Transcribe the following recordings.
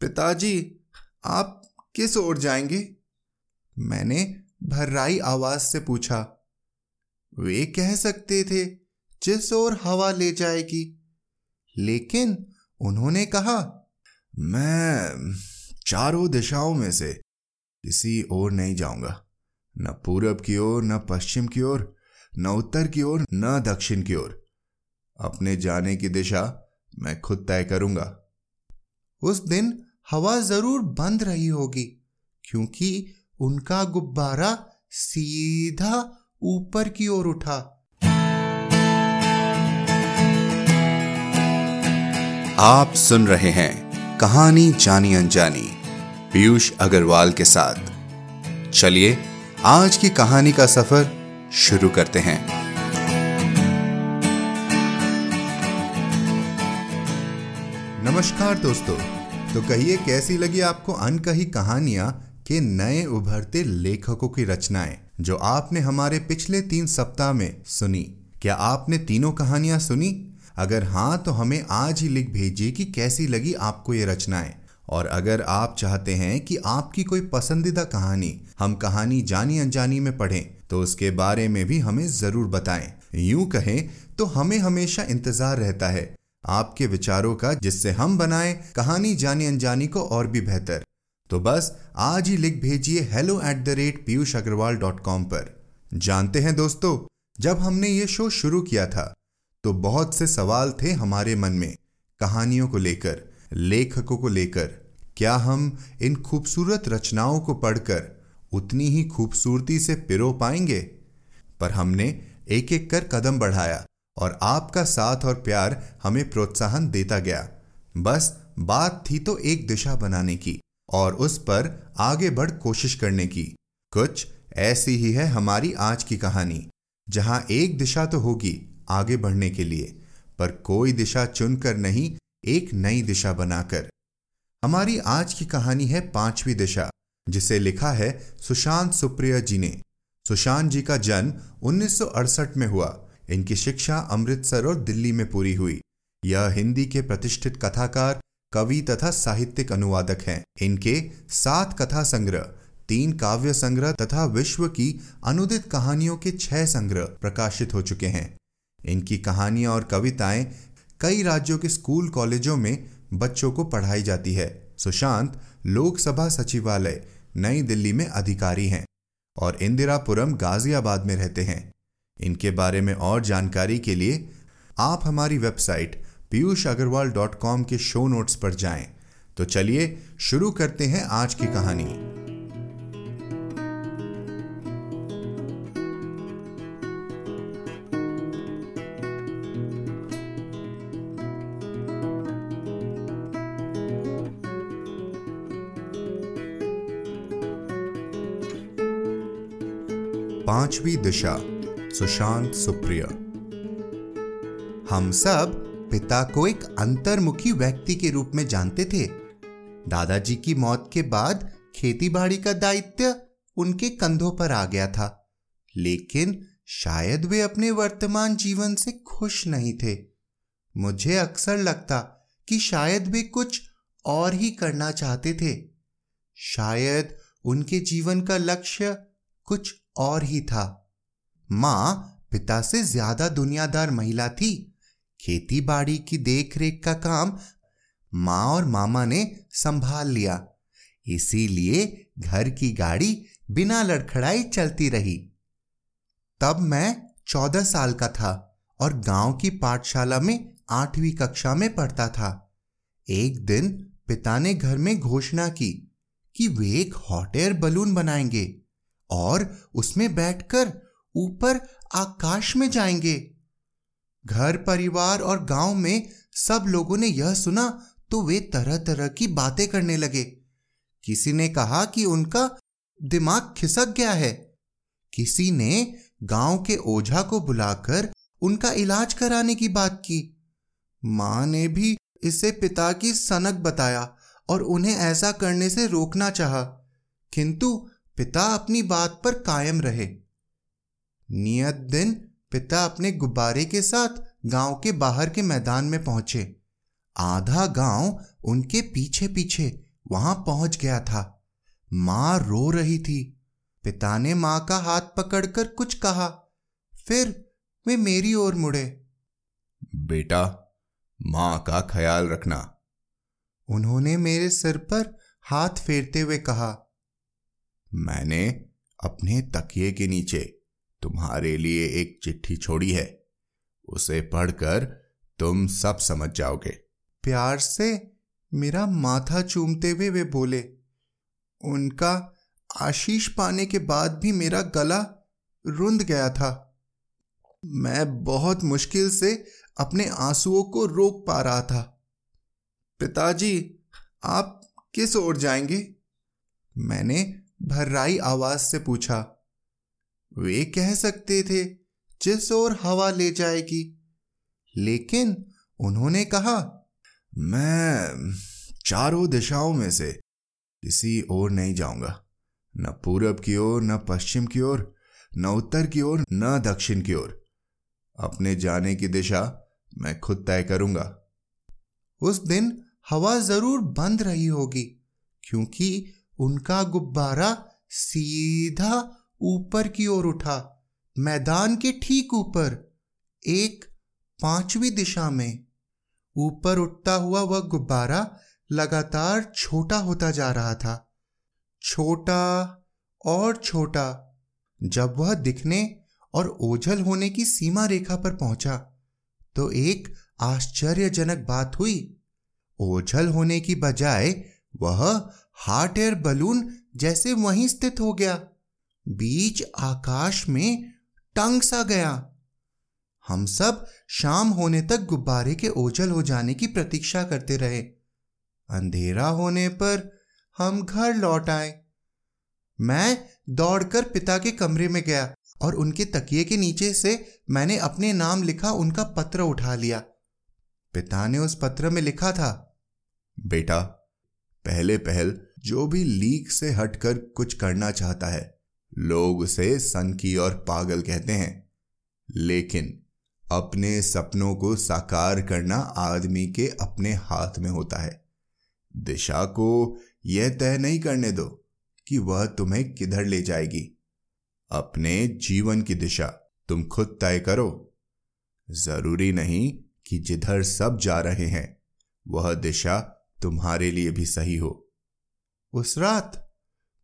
पिताजी, आप किस ओर जाएँगे? मैंने भर्राई आवाज़ से पूछा। वे कह सकते थे, जिस ओर हवा ले जाएगी। लेकिन उन्होंने कहा, मैं चारों दिशाओं में से किसी ओर नहीं जाऊँगा। न पूरब की ओर, न पश्चिम की ओर, न उत्तर की ओर, न दक्षिण की ओर। अपने जाने की दिशा मैं खुद तय करूँगा। उस दिन हवा ज़रूर बंद रही होगी क्योंकि उनका गुब्बारा सीधा ऊपर की ओर उठा। आप सुन रहे हैं कहानी जानी अनजानी पीयूष अग्रवाल के साथ। चलिए आज की कहानी का सफ़र शुरू करते हैं। नमस्कार दोस्तों तो कहिए कैसी लगी आपको अनकही कहानियाँ के नए उभरते लेखकों की रचनाएँ, जो आपने हमारे पिछले तीन सप्ताह में सुनी। क्या आपने तीनों कहानियाँ सुनी? अगर हाँ तो हमें आज ही लिख भेजिए कि कैसी लगी आपको ये रचनाएँ। और अगर आप चाहते हैं कि आपकी कोई पसंदीदा कहानी हम कहानी जानी अनजानी में पढ़ें तो उसके बारे में भी हमें ज़रूर बताएँ। यूँ कहें तो हमें हमेशा इंतज़ार रहता है आपके विचारों का जिससे हम बनाएँ कहानी जानी अनजानी को और भी बेहतर। तो बस, आज ही लिख भेजिए hello at the rate Piyush Agarwal dot com पर। जानते हैं दोस्तों, जब हमने ये शो शुरू किया था तो बहुत से सवाल थे हमारे मन में, कहानियों को लेकर, लेखकों को लेकर। क्या हम इन खूबसूरत रचनाओं को पढ़कर उतनी ही खूबसूरती से पिरो पाएँगे? पर हमने एक एक कर कदम बढ़ाया। और आपका साथ और प्यार हमें प्रोत्साहन देता गया। बस, बात थी तो एक दिशा बनाने की और उस पर आगे बढ़ कोशिश करने की। कुछ ऐसी ही है हमारी आज की कहानी, जहाँ एक दिशा तो होगी आगे बढ़ने के लिए, पर कोई दिशा चुनकर नहीं, एक नई दिशा बनाकर। हमारी आज की कहानी है पांचवी दिशा, जिसे लिखा है सुशांत सुप्रिया जी ने। सुशांत जी का जन्म 1968 में हुआ। इनकी शिक्षा अमृतसर और दिल्ली में पूरी हुई। यह हिंदी के प्रतिष्ठित कथाकार, कवि तथा साहित्यिक अनुवादक हैं। इनके सात कथा संग्रह, तीन काव्य संग्रह तथा विश्व की अनुदित कहानियों के छह संग्रह प्रकाशित हो चुके हैं। इनकी कहानियाँ और कविताएँ कई राज्यों के स्कूल कॉलेजों में बच्चों को पढ़ाई जाती है। सुशांत, लोकसभा सचिवालय, नई दिल्ली में अधिकारी हैं और इंदिरापुरम गाजियाबाद में रहते हैं। इनके बारे में और जानकारी के लिए आप हमारी website Piyush Agarwal dot com के शो नोट्स पर जाएँ। तो चलिए शुरू करते हैं आज की कहानी पांचवी दिशा सुशांत, सुप्रिया। हम सब पिता को एक अंतर्मुखी व्यक्ति के रूप में जानते थे। दादाजी की मौत के बाद खेतीबाड़ी का दायित्व उनके कंधों पर आ गया था, लेकिन शायद वे अपने वर्तमान जीवन से खुश नहीं थे। मुझे अक्सर लगता कि शायद वे कुछ और ही करना चाहते थे। शायद उनके जीवन का लक्ष्य कुछ और ही था। माँ पिता से ज़्यादा दुनियादार महिला थी। खेती बाड़ी की देखरेख का काम माँ और मामा ने संभाल लिया। इसीलिए घर की गाड़ी बिना लड़खड़ाई चलती रही। तब मैं चौदह साल का था और गाँव की पाठशाला में आठवीं कक्षा में पढ़ता था। एक दिन पिता ने घर में घोषणा की कि वे एक हॉट एयर बलून बनाएँगे और उसमें बैठकर ऊपर आकाश में जाएँगे। घर, परिवार और गाँव में सब लोगों ने यह सुना तो वे तरह तरह की बातें करने लगे। किसी ने कहा कि उनका दिमाग खिसक गया है। किसी ने गाँव के ओझा को बुलाकर उनका इलाज कराने की बात की। माँ ने भी इसे पिता की सनक बताया और उन्हें ऐसा करने से रोकना चाहा, किंतु पिता अपनी बात पर कायम रहे। नियत दिन पिता अपने गुब्बारे के साथ गाँव के बाहर के मैदान में पहुँचे। आधा गाँव उनके पीछे पीछे वहाँ पहुँच गया था। माँ रो रही थी। पिता ने माँ का हाथ पकड़कर कुछ कहा। फिर वे मेरी ओर मुड़े। बेटा माँ का ख्याल रखना। उन्होंने मेरे सिर पर हाथ फेरते हुए कहा मैंने अपने तकिए के नीचे तुम्हारे लिए एक चिट्ठी छोड़ी है। उसे पढ़कर तुम सब समझ जाओगे। प्यार से मेरा माथा चूमते हुए वे बोले, उनका आशीष पाने के बाद भी मेरा गला रुंध गया था। मैं बहुत मुश्किल से अपने आंसुओं को रोक पा रहा था। पिताजी, आप किस ओर जाएँगे? मैंने भर्राई आवाज़ से पूछा। वे कह सकते थे, जिस ओर हवा ले जाएगी। लेकिन उन्होंने कहा, मैं चारों दिशाओं में से किसी ओर नहीं जाऊँगा। न पूरब की ओर, न पश्चिम की ओर, न उत्तर की ओर, न दक्षिण की ओर। अपने जाने की दिशा मैं खुद तय करूँगा। उस दिन हवा ज़रूर बंद रही होगी, क्योंकि उनका गुब्बारा सीधा ऊपर की ओर उठा। मैदान के ठीक ऊपर, एक पांचवी दिशा में। ऊपर उठता हुआ वह गुब्बारा लगातार छोटा होता जा रहा था। छोटा और छोटा, जब वह दिखने और ओझल होने की सीमा रेखा पर पहुँचा तो एक आश्चर्यजनक बात हुई। ओझल होने की बजाय वह हार्ट एयर बलून जैसे वहीं स्थित हो गया। बीच आकाश में टंग सा गया। हम सब शाम होने तक गुब्बारे के ओझल हो जाने की प्रतीक्षा करते रहे। अंधेरा होने पर हम घर लौट आए। मैं दौड़कर पिता के कमरे में गया और उनके तकिए के नीचे से मैंने अपने नाम लिखा उनका पत्र उठा लिया। पिता ने उस पत्र में लिखा था, बेटा, पहले पहल जो भी लीक से हटकर कुछ करना चाहता है। लोग उसे सनकी और पागल कहते हैं। लेकिन अपने सपनों को साकार करना आदमी के अपने हाथ में होता है। दिशा को यह तय नहीं करने दो कि वह तुम्हें किधर ले जाएगी। अपने जीवन की दिशा तुम खुद तय करो। ज़रूरी नहीं कि जिधर सब जा रहे हैं, वह दिशा तुम्हारे लिए भी सही हो। उस रात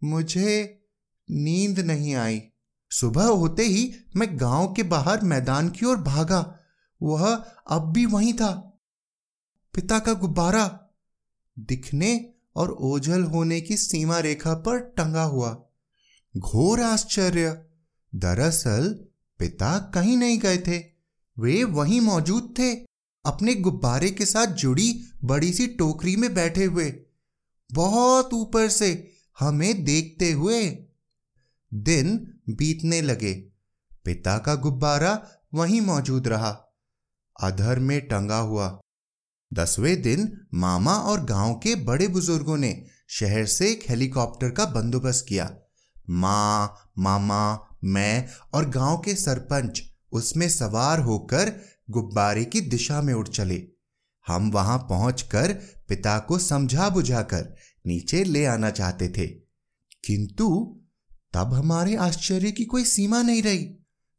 मुझे नींद नहीं आई। सुबह होते ही मैं गाँव के बाहर मैदान की ओर भागा। वह अब भी वहीं था। पिता का गुब्बारा दिखने और ओझल होने की सीमा रेखा पर टंगा हुआ। घोर आश्चर्य। दरअसल पिता कहीं नहीं गए थे। वे वहीं मौजूद थे, अपने गुब्बारे के साथ जुड़ी बड़ी सी टोकरी में बैठे हुए। बहुत ऊपर से हमें देखते हुए दिन बीतने लगे। पिता का गुब्बारा वहीं मौजूद रहा। अधर में टंगा हुआ। दसवें दिन मामा और गाँव के बड़े बुज़ुर्गों ने शहर से एक हेलीकॉप्टर का बंदोबस्त किया। माँ, मामा, मैं और गाँव के सरपंच उसमें सवार होकर गुब्बारे की दिशा में उठ चले। हम वहाँ पहुंचकर पिता को समझा बुझाकर नीचे ले आना चाहते थे। किंतु तब हमारे आश्चर्य की कोई सीमा नहीं रही।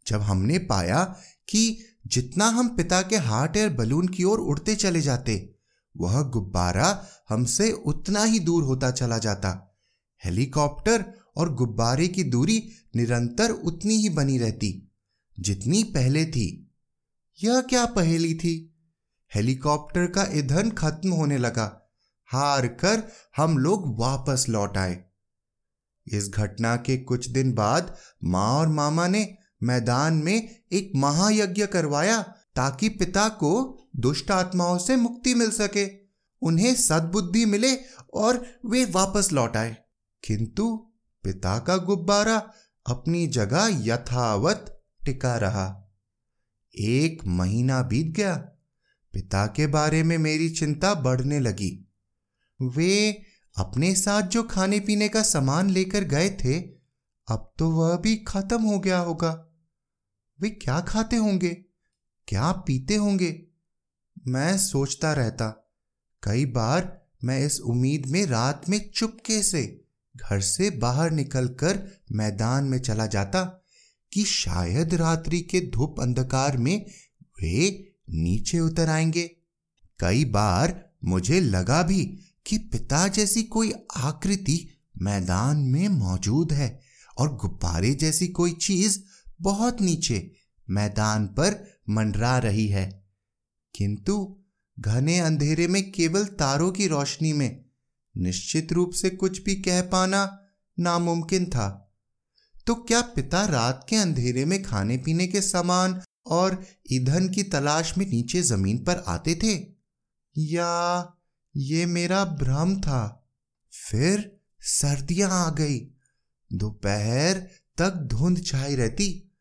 जब हमने पाया कि जितना हम पिता के हार्ट एयर बलून की ओर उड़ते चले जाते, वह गुब्बारा हमसे उतना ही दूर होता चला जाता। हेलीकॉप्टर और गुब्बारे की दूरी निरंतर उतनी ही बनी रहती। जितनी पहले थी। यह क्या पहेली थी? हेलीकॉप्टर का ईंधन खत्म होने लगा। हार कर हम लोग वापस लौट आए। इस घटना के कुछ दिन बाद माँ और मामा ने मैदान में एक महायज्ञ करवाया ताकि पिता को दुष्ट आत्माओं से मुक्ति मिल सके। उन्हें सद्बुद्धि मिले और वे वापस लौट आए। किंतु पिता का गुब्बारा अपनी जगह यथावत टिका रहा। एक महीना बीत गया। पिता के बारे में मेरी चिंता बढ़ने लगी। वे अपने साथ जो खाने पीने का सामान लेकर गए थे, अब तो वह भी खत्म हो गया होगा। वे क्या खाते होंगे? क्या पीते होंगे? मैं सोचता रहता। कई बार मैं इस उम्मीद में रात में चुपके से घर से बाहर निकलकर मैदान में चला जाता कि शायद रात्रि के धूप अंधकार में वे नीचे उतर आएँगे। कई बार मुझे लगा भी कि पिता जैसी कोई आकृति मैदान में मौजूद है और गुब्बारे जैसी कोई चीज़ बहुत नीचे मैदान पर मंडरा रही है। किंतु घने अंधेरे में केवल तारों की रोशनी में निश्चित रूप से कुछ भी कह पाना नामुमकिन था। तो क्या पिता रात के अंधेरे में खाने पीने के सामान और ईंधन की तलाश में नीचे ज़मीन पर आते थे? या ये मेरा भ्रम था। फिर सर्दियाँ आ गई। दोपहर तक धुंध छाई रहती।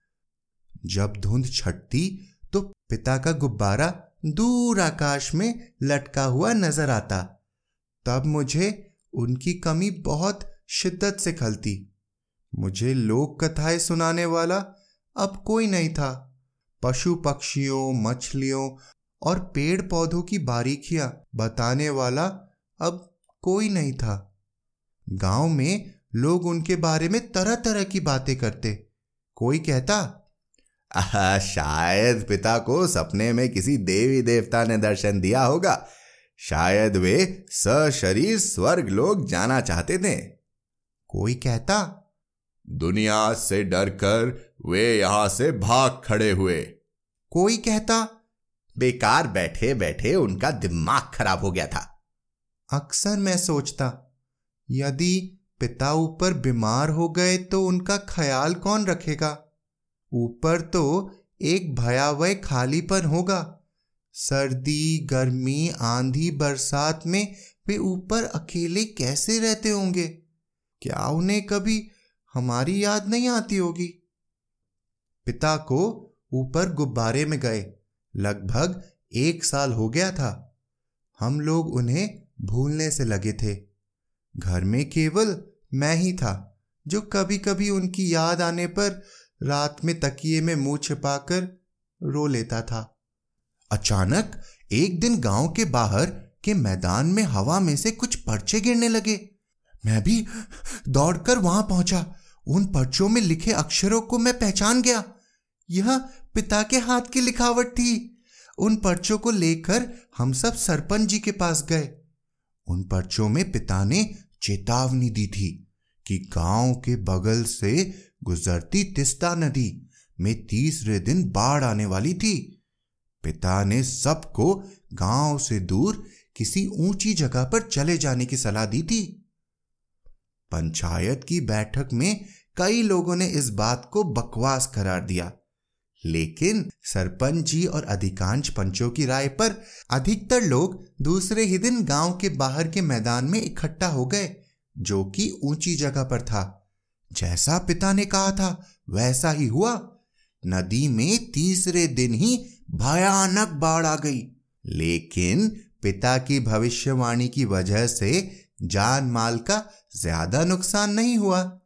जब धुंध छटती तो पिता का गुब्बारा दूर आकाश में लटका हुआ नज़र आता। तब मुझे उनकी कमी बहुत शिद्दत से खलती। मुझे लोक कथाएँ सुनाने वाला अब कोई नहीं था। पशु पक्षियों, मछलियों और पेड़ पौधों की बारीकियाँ बताने वाला अब कोई नहीं था। गाँव में लोग उनके बारे में तरह तरह की बातें करते। कोई कहता आ, शायद पिता को सपने में किसी देवी देवता ने दर्शन दिया होगा। शायद वे सशरीर स्वर्ग लोग जाना चाहते थे। कोई कहता दुनिया से डरकर वे यहाँ से भाग खड़े हुए। कोई कहता बेकार बैठे बैठे उनका दिमाग खराब हो गया था। अक्सर मैं सोचता, यदि पिता ऊपर बीमार हो गए तो उनका ख्याल कौन रखेगा? ऊपर तो एक भयावह खालीपन होगा। सर्दी, गर्मी, आंधी, बरसात में वे ऊपर अकेले कैसे रहते होंगे? क्या उन्हें कभी हमारी याद नहीं आती होगी? पिता को ऊपर गुब्बारे में गए। लगभग एक साल हो गया था। हम लोग उन्हें भूलने से लगे थे। घर में केवल मैं ही था, जो कभी कभी उनकी याद आने पर रात में तकिए में मुँह छिपाकर रो लेता था। अचानक एक दिन गाँव के बाहर के मैदान में हवा में से कुछ पर्चे गिरने लगे। मैं भी दौड़कर वहाँ पहुँचा। उन पर्चों में लिखे अक्षरों को मैं पहचान गया। यह पिता के हाथ की लिखावट थी। उन पर्चों को लेकर हम सब सरपंच जी के पास गए। उन पर्चों में पिता ने चेतावनी दी थी कि गाँव के बगल से गुजरती तिस्ता नदी में तीसरे दिन बाढ़ आने वाली थी। पिता ने सबको गाँव से दूर किसी ऊँची जगह पर चले जाने की सलाह दी थी। पंचायत की बैठक में कई लोगों ने इस बात को बकवास करार दिया। लेकिन सरपंच जी और अधिकांश पंचों की राय पर अधिकतर लोग दूसरे ही दिन गाँव के बाहर के मैदान में इकट्ठा हो गए, जो कि ऊँची जगह पर था। जैसा पिता ने कहा था, वैसा ही हुआ। नदी में तीसरे दिन ही भयानक बाढ़ आ गई। लेकिन पिता की भविष्यवाणी की वजह से जान माल का ज़्यादा नुकसान नहीं हुआ।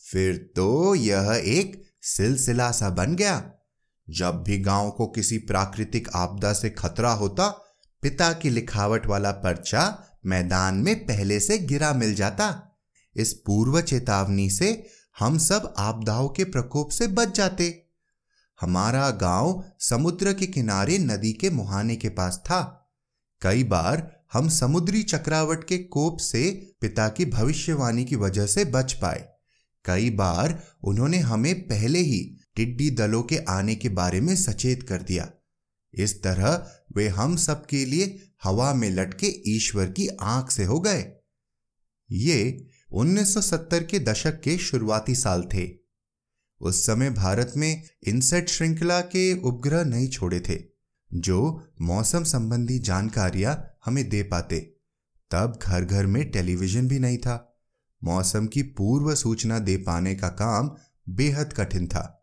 फिर तो यह एक सिलसिला सा बन गया। जब भी गाँव को किसी प्राकृतिक आपदा से खतरा होता, पिता की लिखावट वाला पर्चा मैदान में पहले से गिरा मिल जाता। इस पूर्व चेतावनी से हम सब आपदाओं के प्रकोप से बच जाते। हमारा गाँव समुद्र के किनारे नदी के मुहाने के पास था। कई बार हम समुद्री चक्रावट के कोप से पिता की भविष्यवाणी की वजह से बच पाए। कई बार उन्होंने हमें पहले ही टिड्डी दलों के आने के बारे में सचेत कर दिया। इस तरह वे हम सब के लिए हवा में लटके ईश्वर की आँख से हो गए। ये 1970 के दशक के शुरुआती साल थे। उस समय भारत में इनसेट श्रृंखला के उपग्रह नहीं छोड़े थे, जो मौसम संबंधी जानकारियाँ हमें दे पाते। तब घर घर में टेलीविज़न भी नहीं था। मौसम की पूर्व सूचना दे पाने का काम बेहद कठिन था।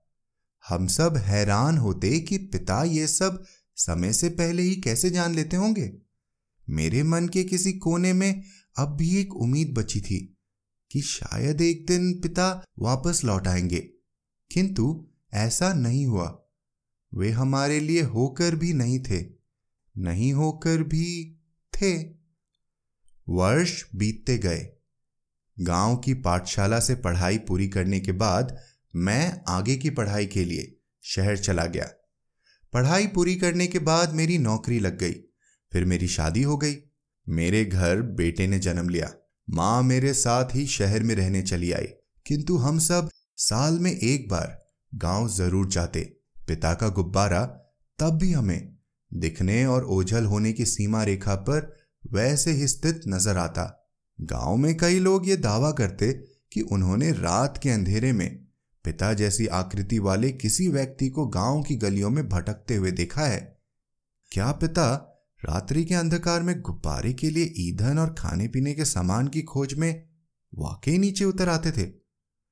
हम सब हैरान होते कि पिता ये सब समय से पहले ही कैसे जान लेते होंगे? मेरे मन के किसी कोने में अब भी एक उम्मीद बची थी कि शायद एक दिन पिता वापस लौट आएँगे। किंतु ऐसा नहीं हुआ। वे हमारे लिए होकर भी नहीं थे। नहीं होकर भी थे। वर्ष बीतते गए। गाँव की पाठशाला से पढ़ाई पूरी करने के बाद मैं आगे की पढ़ाई के लिए शहर चला गया। पढ़ाई पूरी करने के बाद मेरी नौकरी लग गई। फिर मेरी शादी हो गई। मेरे घर बेटे ने जन्म लिया। माँ मेरे साथ ही शहर में रहने चली आई। किंतु हम सब साल में एक बार गाँव ज़रूर जाते। पिता का गुब्बारा तब भी हमें दिखने और ओझल होने की सीमा रेखा पर वैसे ही स्थित नज़र आता। गाँव में कई लोग ये दावा करते कि उन्होंने रात के अंधेरे में पिता जैसी आकृति वाले किसी व्यक्ति को गाँव की गलियों में भटकते हुए देखा है। क्या पिता रात्रि के अंधकार में गुब्बारे के लिए ईंधन और खाने पीने के सामान की खोज में वाकई नीचे उतर आते थे?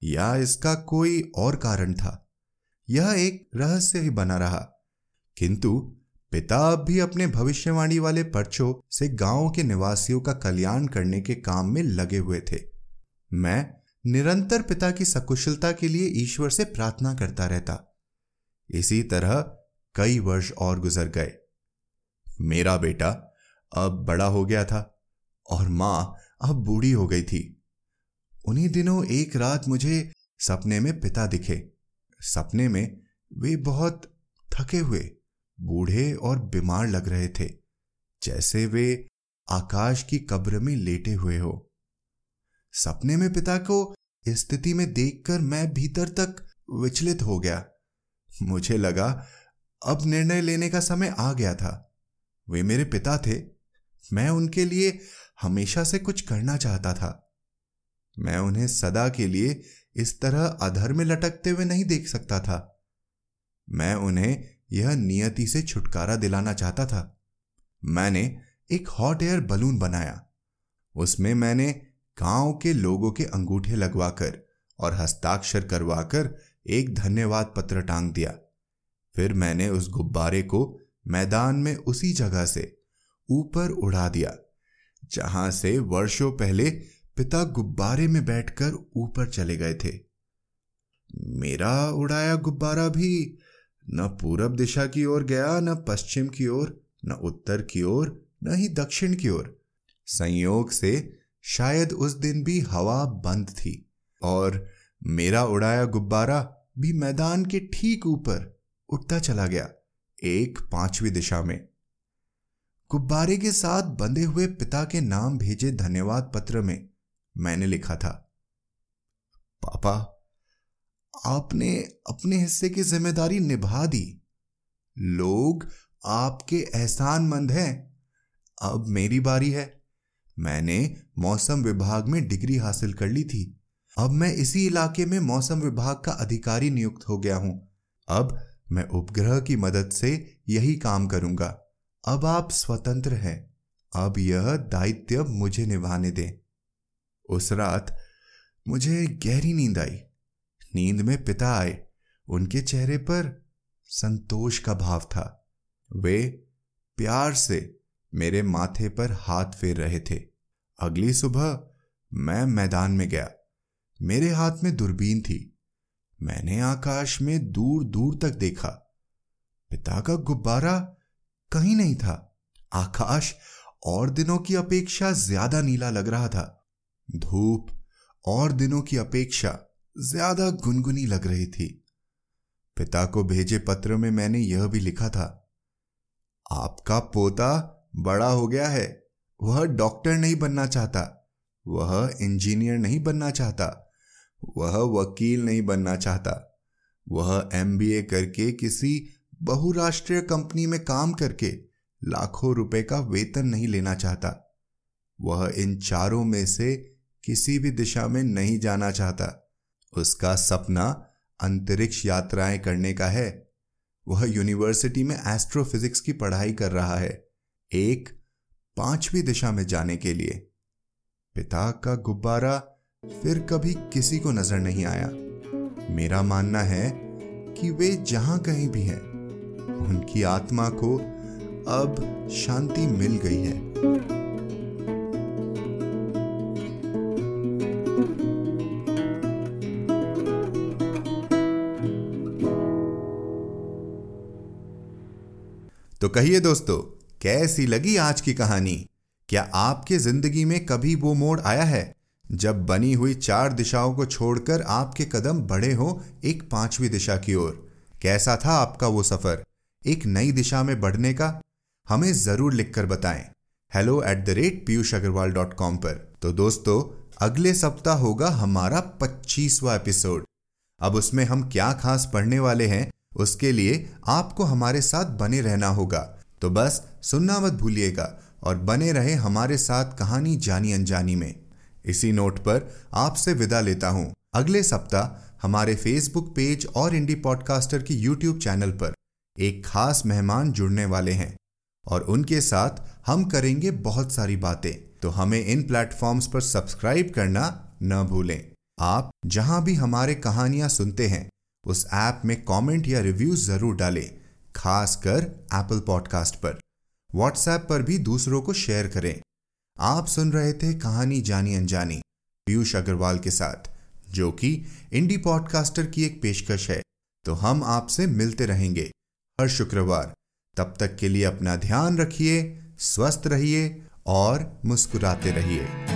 या इसका कोई और कारण था? यह एक रहस्य ही बना रहा। किंतु पिता अब भी अपने भविष्यवाणी वाले पर्चों से गाँव के निवासियों का कल्याण करने के काम में लगे हुए थे। मैं निरंतर पिता की सकुशलता के लिए ईश्वर से प्रार्थना करता रहता। इसी तरह कई वर्ष और गुजर गए। मेरा बेटा अब बड़ा हो गया था और माँ अब बूढ़ी हो गई थी। उन्हीं दिनों एक रात मुझे सपने में पिता दिखे। सपने में वे बहुत थके हुए, बूढ़े और बीमार लग रहे थे, जैसे वे आकाश की कब्र में लेटे हुए हो। सपने में पिता को स्थिति में देखकर मैं भीतर तक विचलित हो गया। मुझे लगा, अब निर्णय लेने का समय आ गया था। वे मेरे पिता थे। मैं उनके लिए हमेशा से कुछ करना चाहता था। मैं उन्हें सदा के लिए इस तरह अधर में लटकते हुए नहीं देख सकता था। मैं उन्हें यह नियति से छुटकारा दिलाना चाहता था। मैंने एक हॉट एयर बलून बनाया। उसमें मैंने गाँव के लोगों के अंगूठे लगवाकर और हस्ताक्षर करवाकर एक धन्यवाद पत्र टांग दिया। फिर मैंने उस गुब्बारे को मैदान में उसी जगह से ऊपर उड़ा दिया, जहाँ से वर्षों पहले पिता गुब्बारे में बैठकर ऊपर चले गए थे। मेरा उड़ाया गुब्बारा भी न पूरब दिशा की ओर गया, न पश्चिम की ओर, न उत्तर की ओर, न ही दक्षिण की ओर। संयोग से शायद उस दिन भी हवा बंद थी और मेरा उड़ाया गुब्बारा भी मैदान के ठीक ऊपर उठता चला गया एक पांचवी दिशा में। गुब्बारे के साथ बंधे हुए पिता के नाम भेजे धन्यवाद पत्र में मैंने लिखा था, पापा, आपने अपने हिस्से की ज़िम्मेदारी निभा दी। लोग आपके एहसानमंद हैं। अब मेरी बारी है। मैंने मौसम विभाग में डिग्री हासिल कर ली थी। अब मैं इसी इलाके में मौसम विभाग का अधिकारी नियुक्त हो गया हूँ। अब मैं उपग्रह की मदद से यही काम करूँगा। अब आप स्वतंत्र हैं। अब यह दायित्व मुझे निभाने दें। उस रात मुझे गहरी नींद आई। नींद में पिता आए। उनके चेहरे पर संतोष का भाव था। वे प्यार से मेरे माथे पर हाथ फेर रहे थे। अगली सुबह मैं मैदान में गया। मेरे हाथ में दूरबीन थी। मैंने आकाश में दूर दूर तक देखा। पिता का गुब्बारा कहीं नहीं था। आकाश और दिनों की अपेक्षा ज़्यादा नीला लग रहा था। धूप और दिनों की अपेक्षा ज़्यादा गुनगुनी लग रही थी। पिता को भेजे पत्र में मैंने यह भी लिखा था, आपका पोता बड़ा हो गया है। वह डॉक्टर नहीं बनना चाहता। वह इंजीनियर नहीं बनना चाहता। वह वकील नहीं बनना चाहता। वह एमबीए करके किसी बहुराष्ट्रीय कंपनी में काम करके लाखों रुपए का वेतन नहीं लेना चाहता। वह इन चारों में से किसी भी दिशा में नहीं जाना चाहता। उसका सपना अंतरिक्ष यात्राएँ करने का है। वह यूनिवर्सिटी में एस्ट्रोफिजिक्स की पढ़ाई कर रहा है। एक पांचवी दिशा में जाने के लिए। पिता का गुब्बारा फिर कभी किसी को नज़र नहीं आया। मेरा मानना है कि वे जहाँ कहीं भी हैं, उनकी आत्मा को अब शांति मिल गई है। तो कहिए दोस्तों कैसी लगी आज की कहानी? क्या आपके ज़िंदगी में कभी वो मोड़ आया है, जब बनी हुई चार दिशाओं को छोड़कर आपके कदम बढ़े हो एक पांचवी दिशा की ओर? कैसा था आपका वो सफ़र? एक नई दिशा में बढ़ने का? हमें ज़रूर लिखकर बताएँ। Hello at the rate Piyush Agarwal dot com पर। तो दोस्तों, अगले सप्ताह होगा हमारा पच्चीसवा एपिसोड अब उसमें हम क्या खास पढ़ने वाले हैं, उसके लिए आपको हमारे साथ बने रहना होगा। तो बस सुनना मत भूलिएगा और बने रहे हमारे साथ कहानी जानी अनजानी में। इसी नोट पर आपसे विदा लेता हूँ। अगले सप्ताह हमारे फेसबुक पेज और इंडी पॉडकास्टर की यूट्यूब चैनल पर एक खास मेहमान जुड़ने वाले हैं और उनके साथ हम करेंगे बहुत सारी बातें। तो हमें इन प्लेटफॉर्म्स पर सब्सक्राइब करना न भूलें। आप जहाँ भी हमारे कहानियाँ सुनते हैं, उस ऐप में कमेंट या रिव्यू ज़रूर डालें। खासकर एप्पल पॉडकास्ट पर। व्हाट्सएप पर भी दूसरों को शेयर करें। आप सुन रहे थे कहानी जानी अनजानी, पीयूष अग्रवाल के साथ, जो कि इंडी पॉडकास्टर की एक पेशकश है। तो हम आपसे मिलते रहेंगे हर शुक्रवार। तब तक के लिए अपना ध्यान रखिए, स्वस्थ रहिए और मुस्कुराते रहिए।